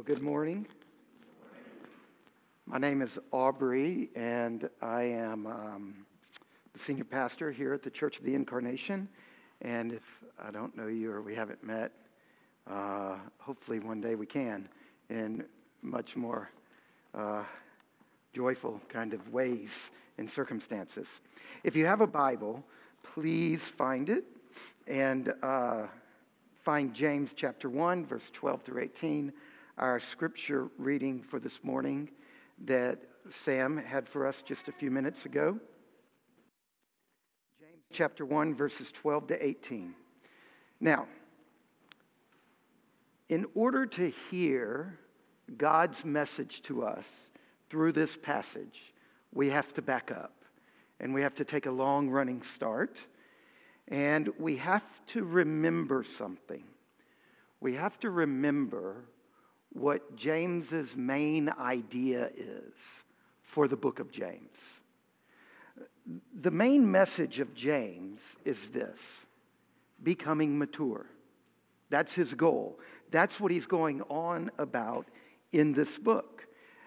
Well, good morning. My name is Aubrey, and I am um, the senior pastor here at the Church of the Incarnation. And if I don't know you or we haven't met, uh, hopefully one day we can in much more uh, joyful kind of ways and circumstances. If you have a Bible, please find it and uh, find James chapter 1, verse 12 through 18 our scripture reading for this morning that Sam had for us just a few minutes ago. James chapter 1, verses 12 to 18. Now, in order to hear God's message to us through this passage, we have to back up and we have to take a long running start and we have to remember something. We have to remember what James's main idea is for the book of James. The main message of James is this becoming mature. That's his goal. That's what he's going on about in this book.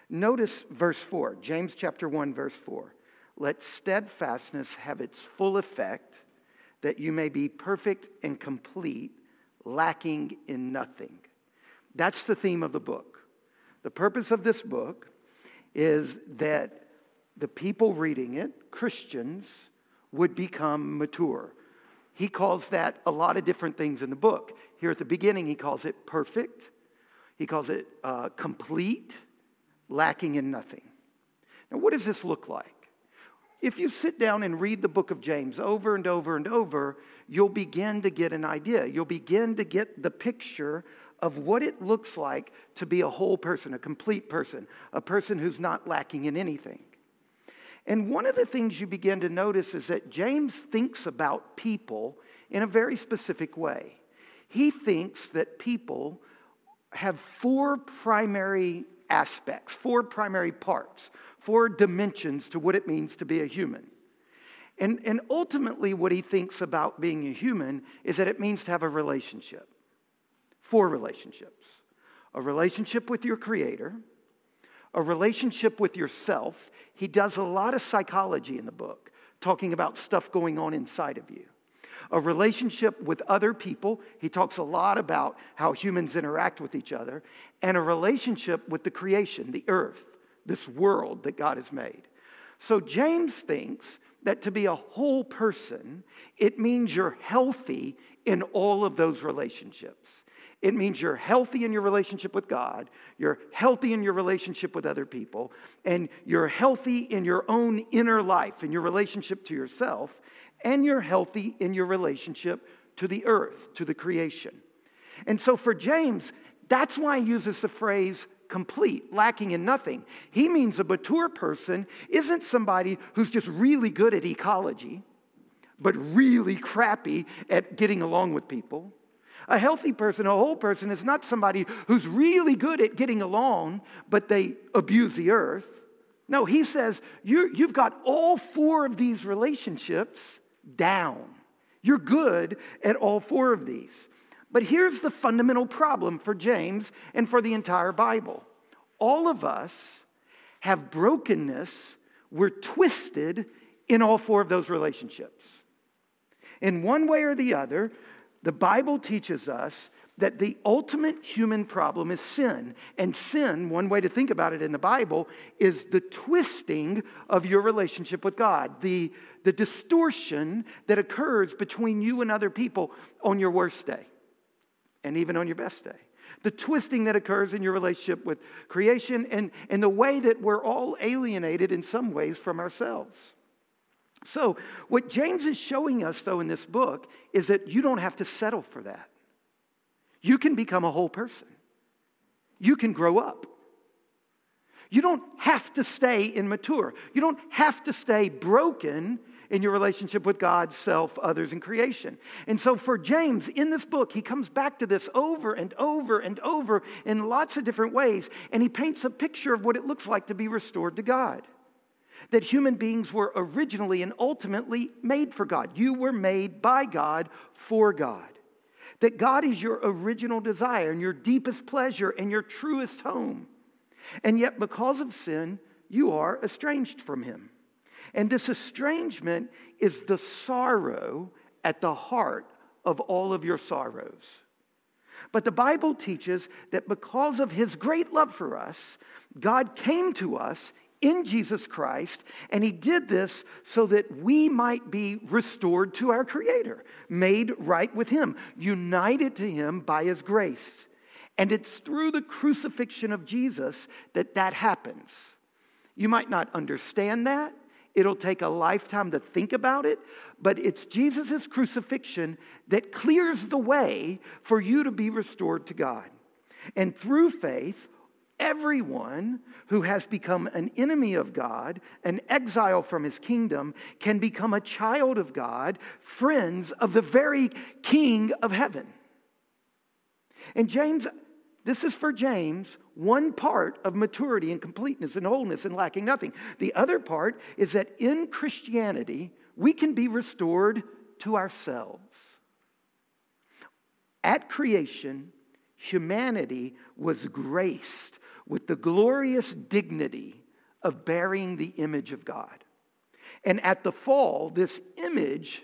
Notice verse 4, James chapter 1, verse 4. Let steadfastness have its full effect, that you may be perfect and complete, lacking in nothing. That's the theme of the book. The purpose of this book is that the people reading it, Christians, would become mature. He calls that a lot of different things in the book. Here at the beginning, he calls it perfect, he calls it uh, complete, lacking in nothing. Now, what does this look like? If you sit down and read the book of James over and over and over, you'll begin to get an idea. You'll begin to get the picture of what it looks like to be a whole person, a complete person, a person who's not lacking in anything. And one of the things you begin to notice is that James thinks about people in a very specific way. He thinks that people have four primary aspects, four primary parts, four dimensions to what it means to be a human. And, and ultimately, what he thinks about being a human is that it means to have a relationship four relationships a relationship with your Creator, a relationship with yourself. He does a lot of psychology in the book, talking about stuff going on inside of you. A relationship with other people. He talks a lot about how humans interact with each other. And a relationship with the creation, the earth, this world that God has made. So James thinks that to be a whole person, it means you're healthy in all of those relationships. It means you're healthy in your relationship with God, you're healthy in your relationship with other people, and you're healthy in your own inner life, in your relationship to yourself, and you're healthy in your relationship to the earth, to the creation. And so for James, that's why he uses the phrase complete, lacking in nothing. He means a mature person isn't somebody who's just really good at ecology, but really crappy at getting along with people. A healthy person, a whole person, is not somebody who's really good at getting along, but they abuse the earth. No, he says you have got all four of these relationships down. You're good at all four of these. But here's the fundamental problem for James and for the entire Bible all of us have brokenness, we're twisted in all four of those relationships. In one way or the other, the Bible teaches us that the ultimate human problem is sin. And sin, one way to think about it in the Bible, is the twisting of your relationship with God, the, the distortion that occurs between you and other people on your worst day and even on your best day. The twisting that occurs in your relationship with creation and, and the way that we're all alienated in some ways from ourselves. So, what James is showing us, though, in this book is that you don't have to settle for that. You can become a whole person, you can grow up. You don't have to stay immature, you don't have to stay broken in your relationship with God, self, others, and creation. And so, for James, in this book, he comes back to this over and over and over in lots of different ways, and he paints a picture of what it looks like to be restored to God that human beings were originally and ultimately made for God. You were made by God for God. that God is your original desire and your deepest pleasure and your truest home. And yet, because of sin, you are estranged from Him. And this estrangement is the sorrow at the heart of all of your sorrows. But the Bible teaches that because of his great love for us, God came to us in Jesus Christ, and he did this so that we might be restored to our Creator, made right with him, united to him by his grace. And it's through the crucifixion of Jesus that that happens. You might not understand that. It'll take a lifetime to think about it, but it's Jesus' crucifixion that clears the way for you to be restored to God. And through faith, everyone who has become an enemy of God, an exile from his kingdom, can become a child of God, friends of the very King of heaven. And James this is for James, one part of maturity and completeness and wholeness and lacking nothing. The other part is that in Christianity, we can be restored to ourselves. At creation, humanity was graced with the glorious dignity of bearing the image of God. And at the fall, this image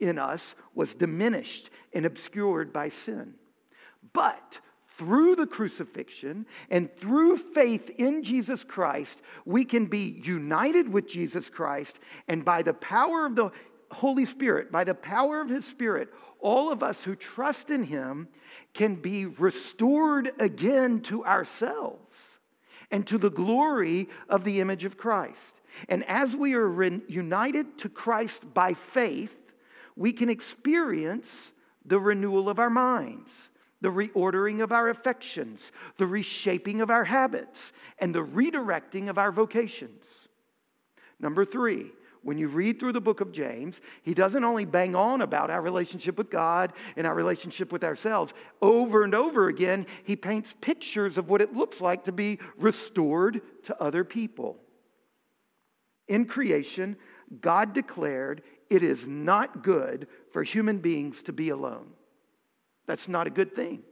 in us was diminished and obscured by sin. But through the crucifixion and through faith in Jesus Christ, we can be united with Jesus Christ. And by the power of the Holy Spirit, by the power of His Spirit, all of us who trust in Him can be restored again to ourselves and to the glory of the image of Christ. And as we are re- united to Christ by faith, we can experience the renewal of our minds the reordering of our affections, the reshaping of our habits, and the redirecting of our vocations. Number three, when you read through the book of James, he doesn't only bang on about our relationship with God and our relationship with ourselves. Over and over again, he paints pictures of what it looks like to be restored to other people. In creation, God declared it is not good for human beings to be alone. That's not a good thing.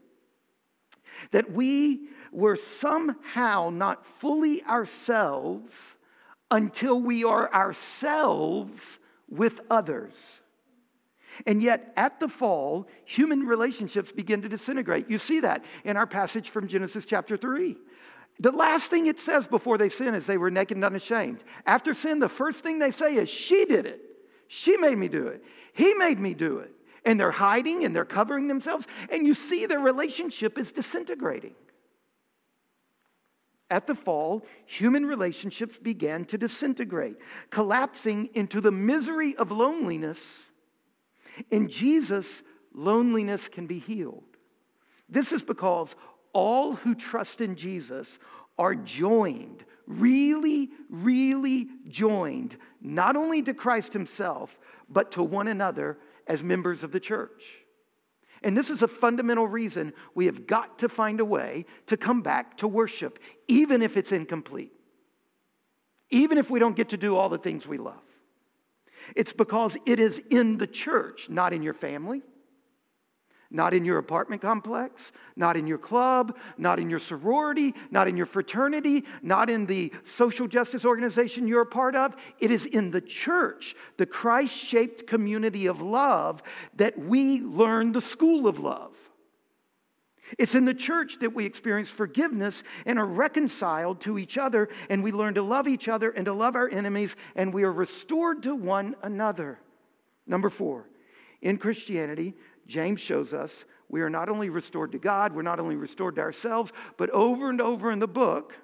That we were somehow not fully ourselves until we are ourselves with others. And yet, at the fall, human relationships begin to disintegrate. You see that in our passage from Genesis chapter 3. The last thing it says before they sin is they were naked and unashamed. After sin, the first thing they say is, She did it. She made me do it. He made me do it and they're hiding and they're covering themselves, and you see their relationship is disintegrating. At the fall, human relationships began to disintegrate, collapsing into the misery of loneliness. In Jesus, loneliness can be healed. This is because all who trust in Jesus are joined, really, really joined, not only to Christ Himself, but to one another as members of the church. And this is a fundamental reason we have got to find a way to come back to worship, even if it's incomplete, even if we don't get to do all the things we love. It's because it is in the church, not in your family, not in your apartment complex, not in your club, not in your sorority, not in your fraternity, not in the social justice organization you're a part of. It is in the church, the Christ shaped community of love, that we learn the school of love. It's in the church that we experience forgiveness and are reconciled to each other, and we learn to love each other and to love our enemies, and we are restored to one another. Number four, in Christianity, James shows us we are not only restored to God, we're not only restored to ourselves, but over and over in the book,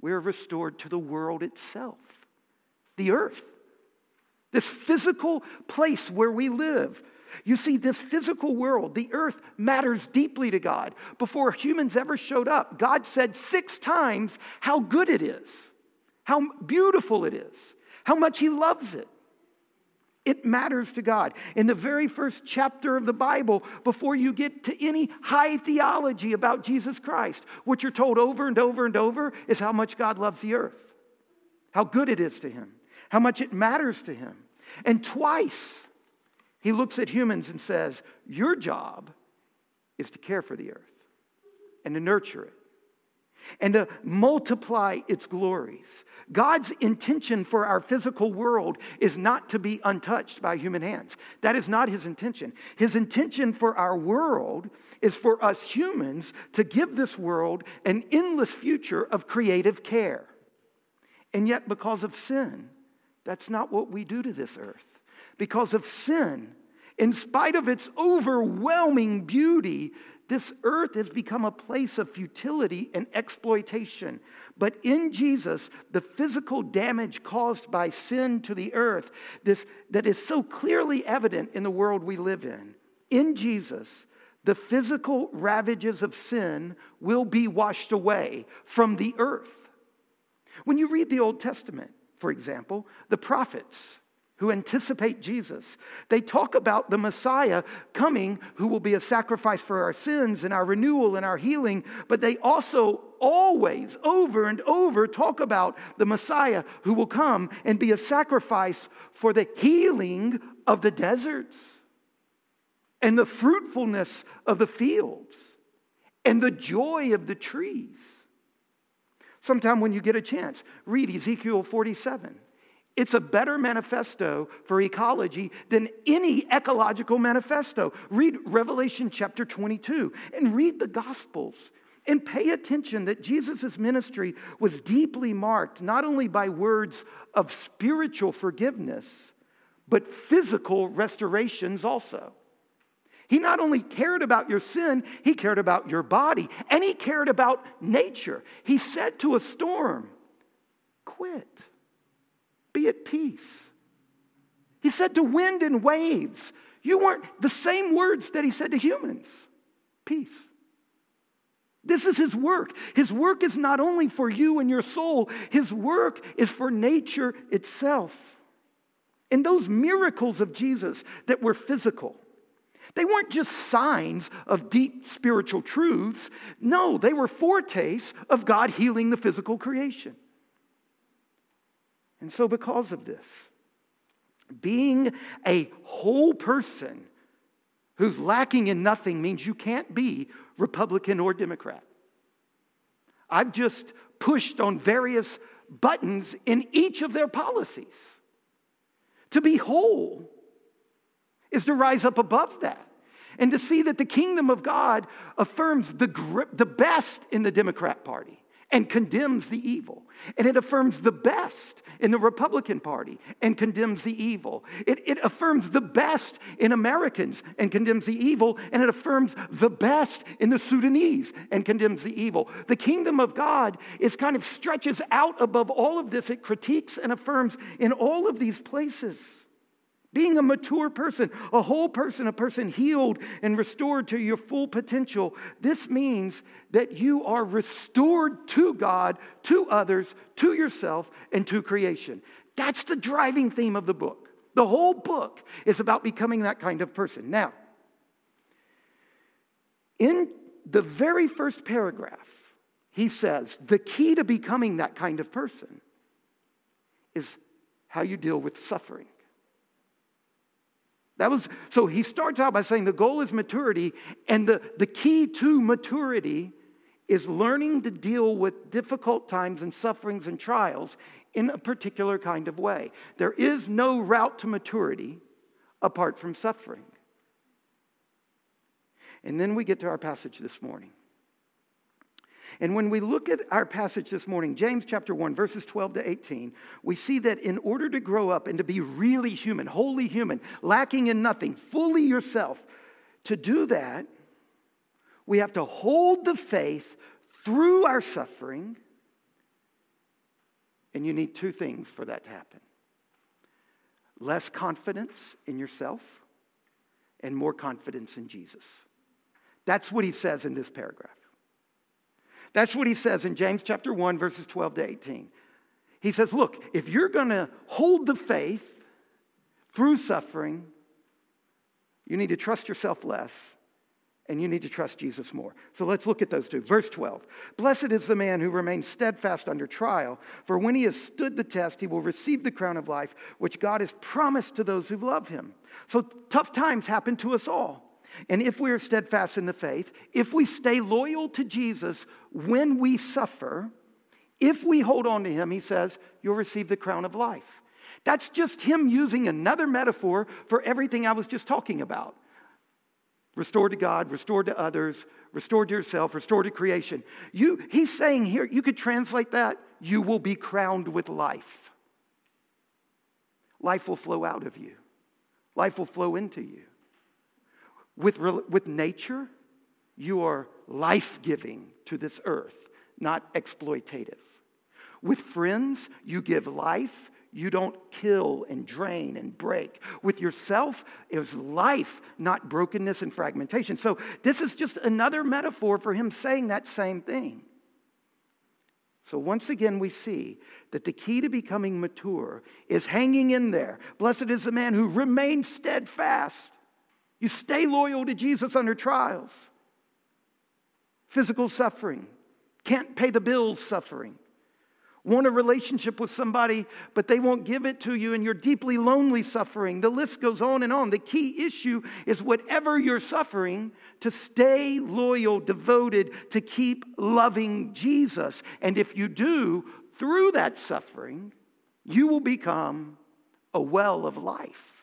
we are restored to the world itself, the earth, this physical place where we live. You see, this physical world, the earth, matters deeply to God. Before humans ever showed up, God said six times how good it is, how beautiful it is, how much He loves it. It matters to God. In the very first chapter of the Bible, before you get to any high theology about Jesus Christ, what you're told over and over and over is how much God loves the earth, how good it is to Him, how much it matters to Him. And twice, He looks at humans and says, Your job is to care for the earth and to nurture it and to multiply its glories. God's intention for our physical world is not to be untouched by human hands. That is not his intention. His intention for our world is for us humans to give this world an endless future of creative care. And yet, because of sin, that's not what we do to this earth. Because of sin, in spite of its overwhelming beauty, this earth has become a place of futility and exploitation. But in Jesus, the physical damage caused by sin to the earth, this, that is so clearly evident in the world we live in, in Jesus, the physical ravages of sin will be washed away from the earth. When you read the Old Testament, for example, the prophets, who anticipate Jesus. They talk about the Messiah coming who will be a sacrifice for our sins and our renewal and our healing, but they also always, over and over, talk about the Messiah who will come and be a sacrifice for the healing of the deserts and the fruitfulness of the fields and the joy of the trees. Sometime when you get a chance, read Ezekiel 47. It's a better manifesto for ecology than any ecological manifesto. Read Revelation chapter 22 and read the Gospels and pay attention that Jesus' ministry was deeply marked not only by words of spiritual forgiveness, but physical restorations also. He not only cared about your sin, he cared about your body, and he cared about nature. He said to a storm, Quit. Be at peace. He said to wind and waves, you weren't the same words that he said to humans peace. This is his work. His work is not only for you and your soul, his work is for nature itself. And those miracles of Jesus that were physical, they weren't just signs of deep spiritual truths. No, they were foretastes of God healing the physical creation. And so, because of this, being a whole person who's lacking in nothing means you can't be Republican or Democrat. I've just pushed on various buttons in each of their policies. To be whole is to rise up above that and to see that the kingdom of God affirms the, the best in the Democrat Party and condemns the evil. And it affirms the best in the Republican Party and condemns the evil. It, it affirms the best in Americans and condemns the evil. And it affirms the best in the Sudanese and condemns the evil. The kingdom of God is kind of stretches out above all of this. It critiques and affirms in all of these places. Being a mature person, a whole person, a person healed and restored to your full potential, this means that you are restored to God, to others, to yourself, and to creation. That's the driving theme of the book. The whole book is about becoming that kind of person. Now, in the very first paragraph, he says the key to becoming that kind of person is how you deal with suffering. That was so he starts out by saying the goal is maturity, and the, the key to maturity is learning to deal with difficult times and sufferings and trials in a particular kind of way. There is no route to maturity apart from suffering. And then we get to our passage this morning. And when we look at our passage this morning, James chapter 1, verses 12 to 18, we see that in order to grow up and to be really human, wholly human, lacking in nothing, fully yourself, to do that, we have to hold the faith through our suffering. And you need two things for that to happen less confidence in yourself and more confidence in Jesus. That's what he says in this paragraph. That's what he says in James chapter 1, verses 12 to 18. He says, Look, if you're going to hold the faith through suffering, you need to trust yourself less and you need to trust Jesus more. So let's look at those two. Verse 12 Blessed is the man who remains steadfast under trial, for when he has stood the test, he will receive the crown of life, which God has promised to those who love him. So tough times happen to us all. And if we are steadfast in the faith, if we stay loyal to Jesus when we suffer, if we hold on to him, he says, you'll receive the crown of life. That's just him using another metaphor for everything I was just talking about restored to God, restored to others, restored to yourself, restored to creation. You, he's saying here, you could translate that, you will be crowned with life. Life will flow out of you, life will flow into you. With, with nature, you are life giving to this earth, not exploitative. With friends, you give life, you don't kill and drain and break. With yourself, was life, not brokenness and fragmentation. So, this is just another metaphor for him saying that same thing. So, once again, we see that the key to becoming mature is hanging in there. Blessed is the man who remains steadfast. You stay loyal to Jesus under trials, physical suffering, can't pay the bills suffering want a relationship with somebody, but they won't give it to you, and you're deeply lonely suffering. The list goes on and on. The key issue is whatever you're suffering, to stay loyal, devoted, to keep loving Jesus. And if you do, through that suffering, you will become a well of life.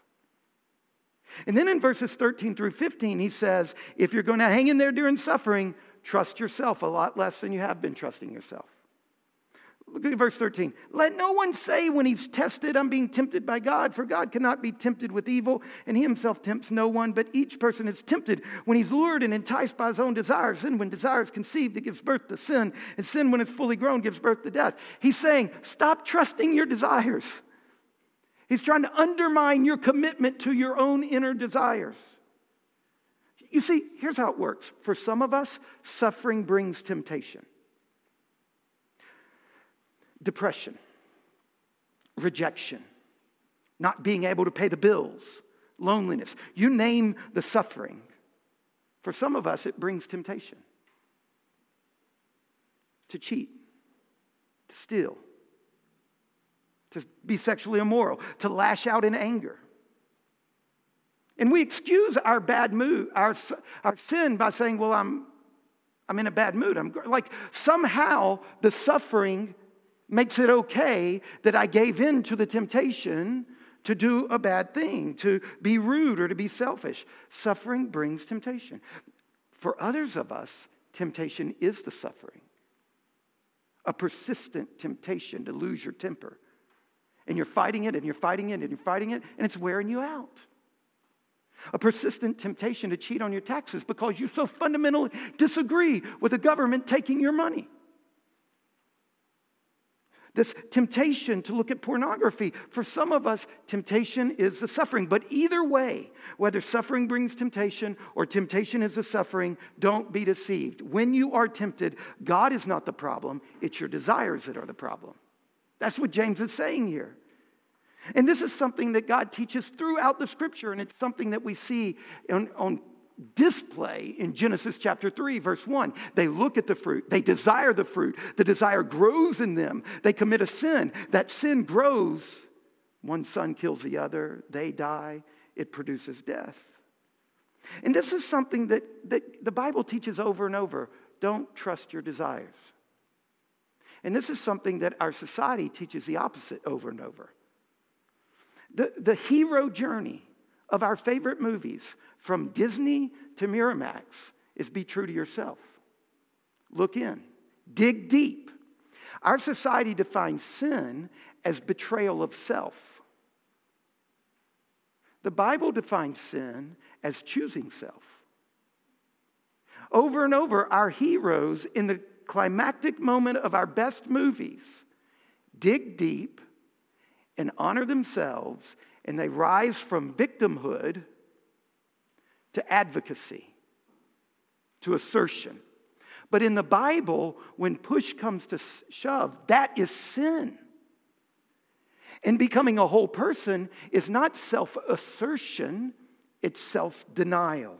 And then in verses 13 through 15, he says, if you're going to hang in there during suffering, trust yourself a lot less than you have been trusting yourself. Look at verse 13. Let no one say when he's tested, I'm being tempted by God, for God cannot be tempted with evil, and he himself tempts no one, but each person is tempted when he's lured and enticed by his own desires. And when desire is conceived, it gives birth to sin, and sin, when it's fully grown, gives birth to death. He's saying, stop trusting your desires. He's trying to undermine your commitment to your own inner desires. You see, here's how it works. For some of us, suffering brings temptation depression, rejection, not being able to pay the bills, loneliness. You name the suffering. For some of us, it brings temptation to cheat, to steal, to be sexually immoral, to lash out in anger. And we excuse our bad mood, our, our sin by saying, well, I'm, I'm in a bad mood. I'm like somehow the suffering makes it okay that I gave in to the temptation to do a bad thing, to be rude or to be selfish. Suffering brings temptation. For others of us, temptation is the suffering. A persistent temptation to lose your temper. And you're fighting it and you're fighting it and you're fighting it, and it's wearing you out. A persistent temptation to cheat on your taxes because you so fundamentally disagree with the government taking your money. This temptation to look at pornography. For some of us, temptation is the suffering. But either way, whether suffering brings temptation or temptation is the suffering, don't be deceived. When you are tempted, God is not the problem, it's your desires that are the problem. That's what James is saying here. And this is something that God teaches throughout the scripture, and it's something that we see on, on display in Genesis chapter 3, verse 1. They look at the fruit, they desire the fruit, the desire grows in them, they commit a sin. That sin grows. One son kills the other, they die, it produces death. And this is something that, that the Bible teaches over and over don't trust your desires. And this is something that our society teaches the opposite over and over. The, the hero journey of our favorite movies from Disney to Miramax is be true to yourself. Look in, dig deep. Our society defines sin as betrayal of self. The Bible defines sin as choosing self. Over and over, our heroes in the climactic moment of our best movies dig deep and honor themselves, and they rise from victimhood to advocacy, to assertion. But in the Bible, when push comes to shove, that is sin. And becoming a whole person is not self assertion, it's self denial.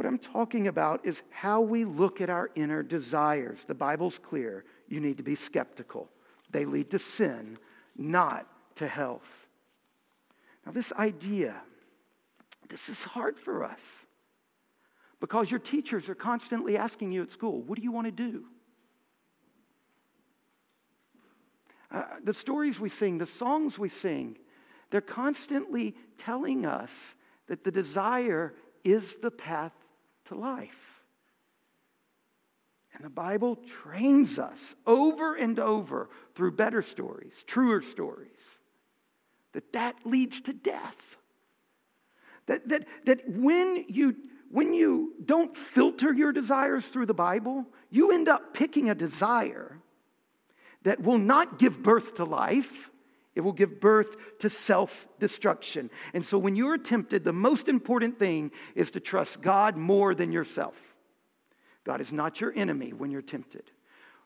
What I'm talking about is how we look at our inner desires. The Bible's clear. You need to be skeptical. They lead to sin, not to health. Now, this idea, this is hard for us because your teachers are constantly asking you at school, What do you want to do? Uh, the stories we sing, the songs we sing, they're constantly telling us that the desire is the path to life. And the Bible trains us over and over through better stories, truer stories, that that leads to death. That, that, that when, you, when you don't filter your desires through the Bible, you end up picking a desire that will not give birth to life. It will give birth to self destruction. And so, when you're tempted, the most important thing is to trust God more than yourself. God is not your enemy when you're tempted.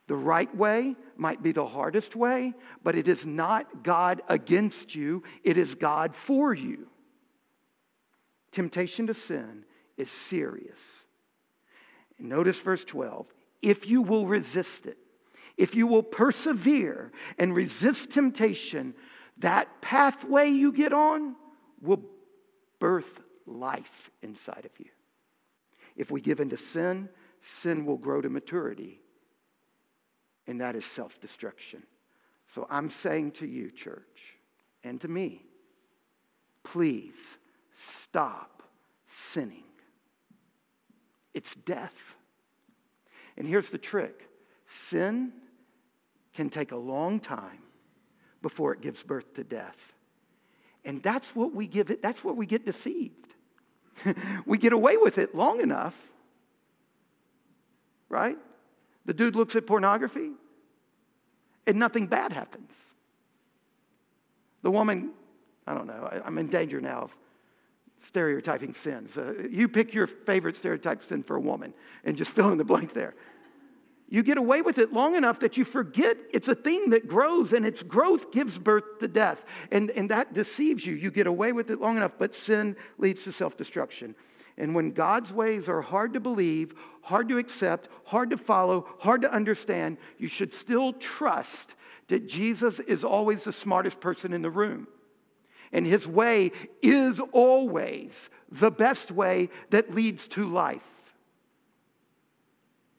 The right way might be the hardest way, but it is not God against you, it is God for you. Temptation to sin is serious. Notice verse 12 if you will resist it, if you will persevere and resist temptation, that pathway you get on will birth life inside of you. If we give into sin, sin will grow to maturity, and that is self destruction. So I'm saying to you, church, and to me, please stop sinning. It's death. And here's the trick sin can take a long time before it gives birth to death. And that's what we give it, that's what we get deceived. we get away with it long enough, right? The dude looks at pornography and nothing bad happens. The woman, I don't know, I, am in danger now of stereotyping sins. Uh, you pick your favorite stereotype sin for a woman and just fill in the blank there. You get away with it long enough that you forget it's a thing that grows and its growth gives birth to death. And, and that deceives you. You get away with it long enough, but sin leads to self destruction. And when God's ways are hard to believe, hard to accept, hard to follow, hard to understand, you should still trust that Jesus is always the smartest person in the room. And his way is always the best way that leads to life.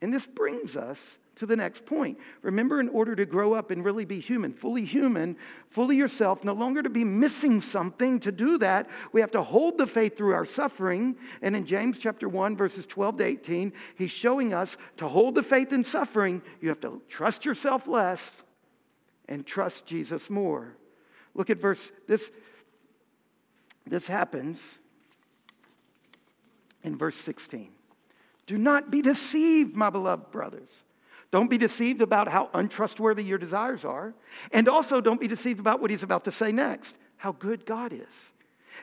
And this brings us to the next point. Remember, in order to grow up and really be human, fully human, fully yourself, no longer to be missing something, to do that, we have to hold the faith through our suffering. And in James chapter 1, verses 12 to 18, he's showing us to hold the faith in suffering, you have to trust yourself less and trust Jesus more. Look at verse, this, this happens in verse 16. Do not be deceived, my beloved brothers. Don't be deceived about how untrustworthy your desires are. And also, don't be deceived about what he's about to say next how good God is.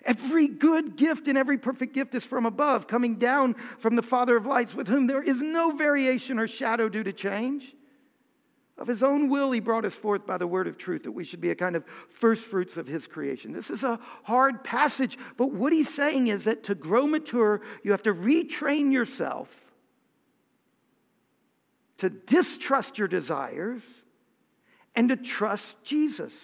Every good gift and every perfect gift is from above, coming down from the Father of lights, with whom there is no variation or shadow due to change. Of his own will, he brought us forth by the word of truth that we should be a kind of first fruits of his creation. This is a hard passage, but what he's saying is that to grow mature, you have to retrain yourself to distrust your desires and to trust Jesus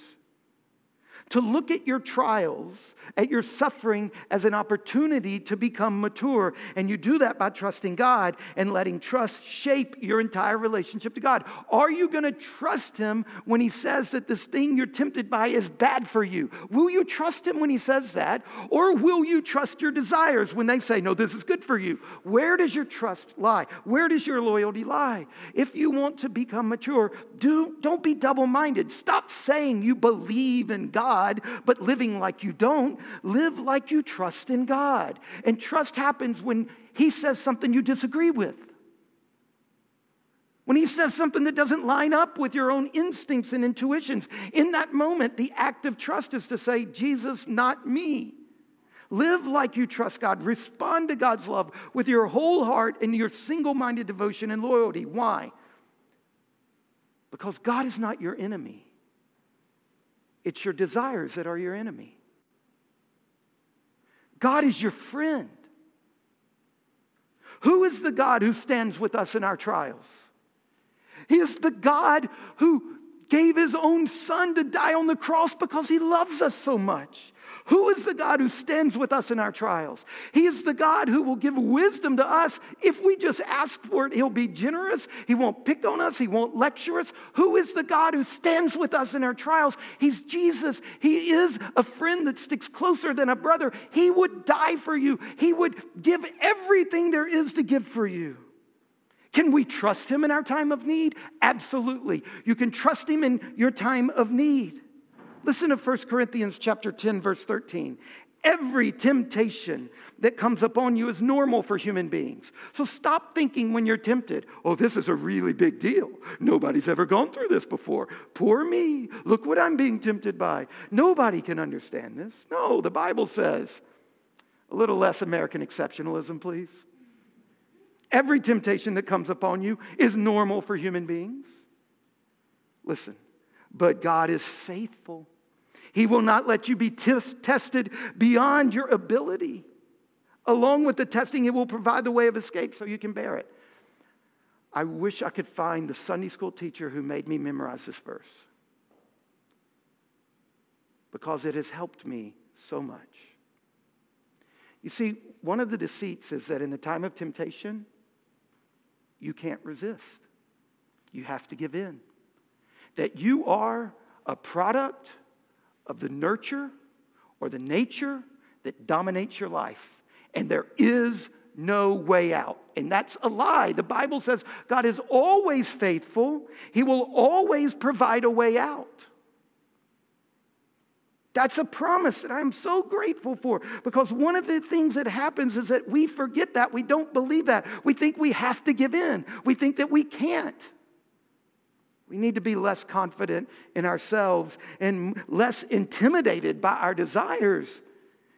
to look at your trials, at your suffering as an opportunity to become mature. And you do that by trusting God and letting trust shape your entire relationship to God. Are you going to trust Him when He says that this thing you're tempted by is bad for you? Will you trust Him when He says that? Or will you trust your desires when they say, no, this is good for you? Where does your trust lie? Where does your loyalty lie? If you want to become mature, do, don't be double minded. Stop saying you believe in God God, but living like you don't. Live like you trust in God. And trust happens when He says something you disagree with. When he says something that doesn't line up with your own instincts and intuitions, in that moment, the act of trust is to say, Jesus, not me. Live like you trust God. Respond to God's love with your whole heart and your single minded devotion and loyalty. Why? Because God is not your enemy. It's your desires that are your enemy. God is your friend. Who is the God who stands with us in our trials? He is the God who gave his own son to die on the cross because he loves us so much. Who is the God who stands with us in our trials? He is the God who will give wisdom to us. If we just ask for it, He'll be generous. He won't pick on us, He won't lecture us. Who is the God who stands with us in our trials? He's Jesus. He is a friend that sticks closer than a brother. He would die for you, He would give everything there is to give for you. Can we trust him in our time of need? Absolutely. You can trust him in your time of need. Listen to 1 Corinthians chapter 10 verse 13. Every temptation that comes upon you is normal for human beings. So stop thinking when you're tempted, oh, this is a really big deal. Nobody's ever gone through this before. Poor me. Look what I'm being tempted by. Nobody can understand this. No, the Bible says, a little less American exceptionalism, please. Every temptation that comes upon you is normal for human beings. Listen, but God is faithful. He will not let you be t- tested beyond your ability. Along with the testing, He will provide the way of escape so you can bear it. I wish I could find the Sunday school teacher who made me memorize this verse because it has helped me so much. You see, one of the deceits is that in the time of temptation, you can't resist. You have to give in that you are a product of the nurture or the nature that dominates your life. And there is no way out. And that's a lie. The Bible says God is always faithful, He will always provide a way out. That's a promise that I'm so grateful for because one of the things that happens is that we forget that. We don't believe that. We think we have to give in, we think that we can't. We need to be less confident in ourselves and less intimidated by our desires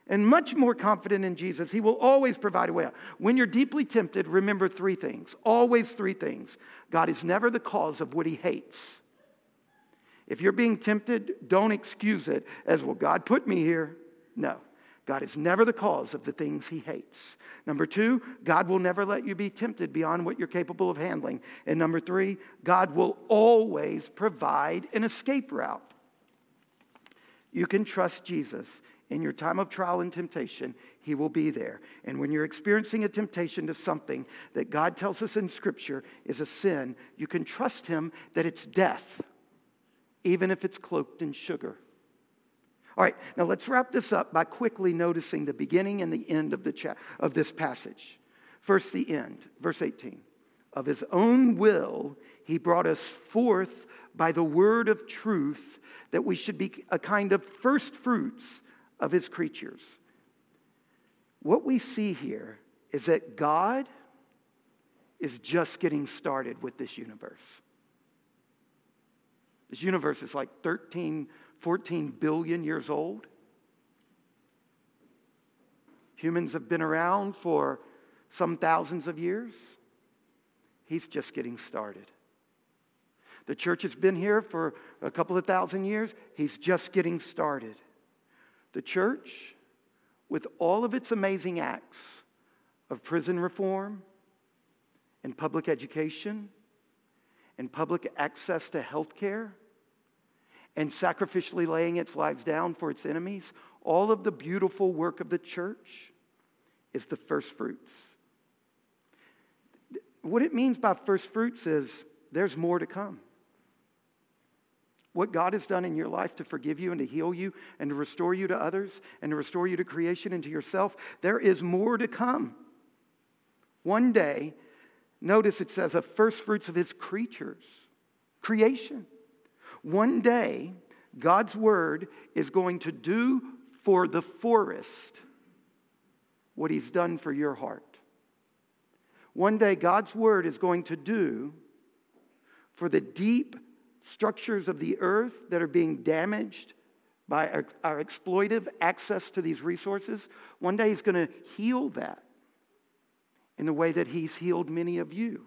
and much more confident in Jesus. He will always provide a way out. When you're deeply tempted, remember three things. Always three things. God is never the cause of what he hates. If you're being tempted, don't excuse it as, well, God put me here. No. God is never the cause of the things he hates. Number two, God will never let you be tempted beyond what you're capable of handling. And number three, God will always provide an escape route. You can trust Jesus. In your time of trial and temptation, He will be there. And when you're experiencing a temptation to something that God tells us in Scripture is a sin, you can trust Him that it's death, even if it's cloaked in sugar. All right, now let's wrap this up by quickly noticing the beginning and the end of, the cha- of this passage. First, the end, verse 18. Of his own will, he brought us forth by the word of truth that we should be a kind of first fruits of his creatures. What we see here is that God is just getting started with this universe. This universe is like 13 14 billion years old. Humans have been around for some thousands of years. He's just getting started. The church has been here for a couple of thousand years. He's just getting started. The church, with all of its amazing acts of prison reform and public education and public access to health care and sacrificially laying its lives down for its enemies, all of the beautiful work of the church is the first fruits. What it means by first fruits is there's more to come. What God has done in your life to forgive you and to heal you and to restore you to others and to restore you to creation and to yourself, there is more to come. One day, notice it says, of first fruits of his creatures, creation. One day, God's word is going to do for the forest what he's done for your heart. One day, God's word is going to do for the deep structures of the earth that are being damaged by our, our exploitive access to these resources. One day, he's going to heal that in the way that he's healed many of you.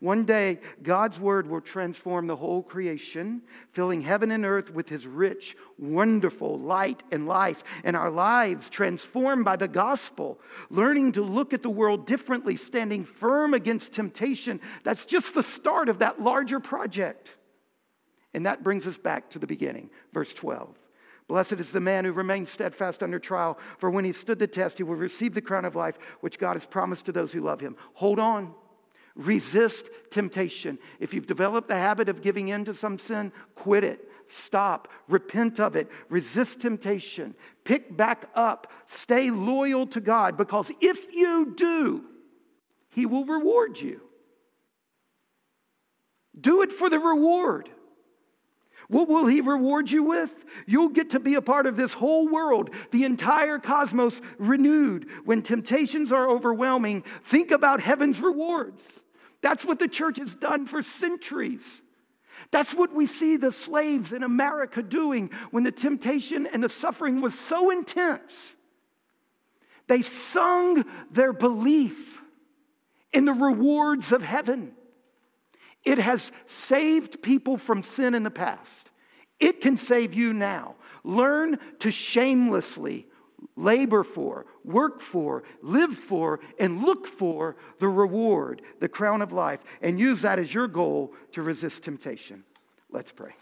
One day, God's word will transform the whole creation, filling heaven and earth with his rich, wonderful light and life, and our lives transformed by the gospel, learning to look at the world differently, standing firm against temptation. That's just the start of that larger project. And that brings us back to the beginning, verse 12. Blessed is the man who remains steadfast under trial, for when he stood the test, he will receive the crown of life which God has promised to those who love him. Hold on. Resist temptation. If you've developed the habit of giving in to some sin, quit it. Stop. Repent of it. Resist temptation. Pick back up. Stay loyal to God because if you do, He will reward you. Do it for the reward. What will he reward you with? You'll get to be a part of this whole world, the entire cosmos renewed. When temptations are overwhelming, think about heaven's rewards. That's what the church has done for centuries. That's what we see the slaves in America doing when the temptation and the suffering was so intense. They sung their belief in the rewards of heaven. It has saved people from sin in the past. It can save you now. Learn to shamelessly labor for, work for, live for, and look for the reward, the crown of life, and use that as your goal to resist temptation. Let's pray.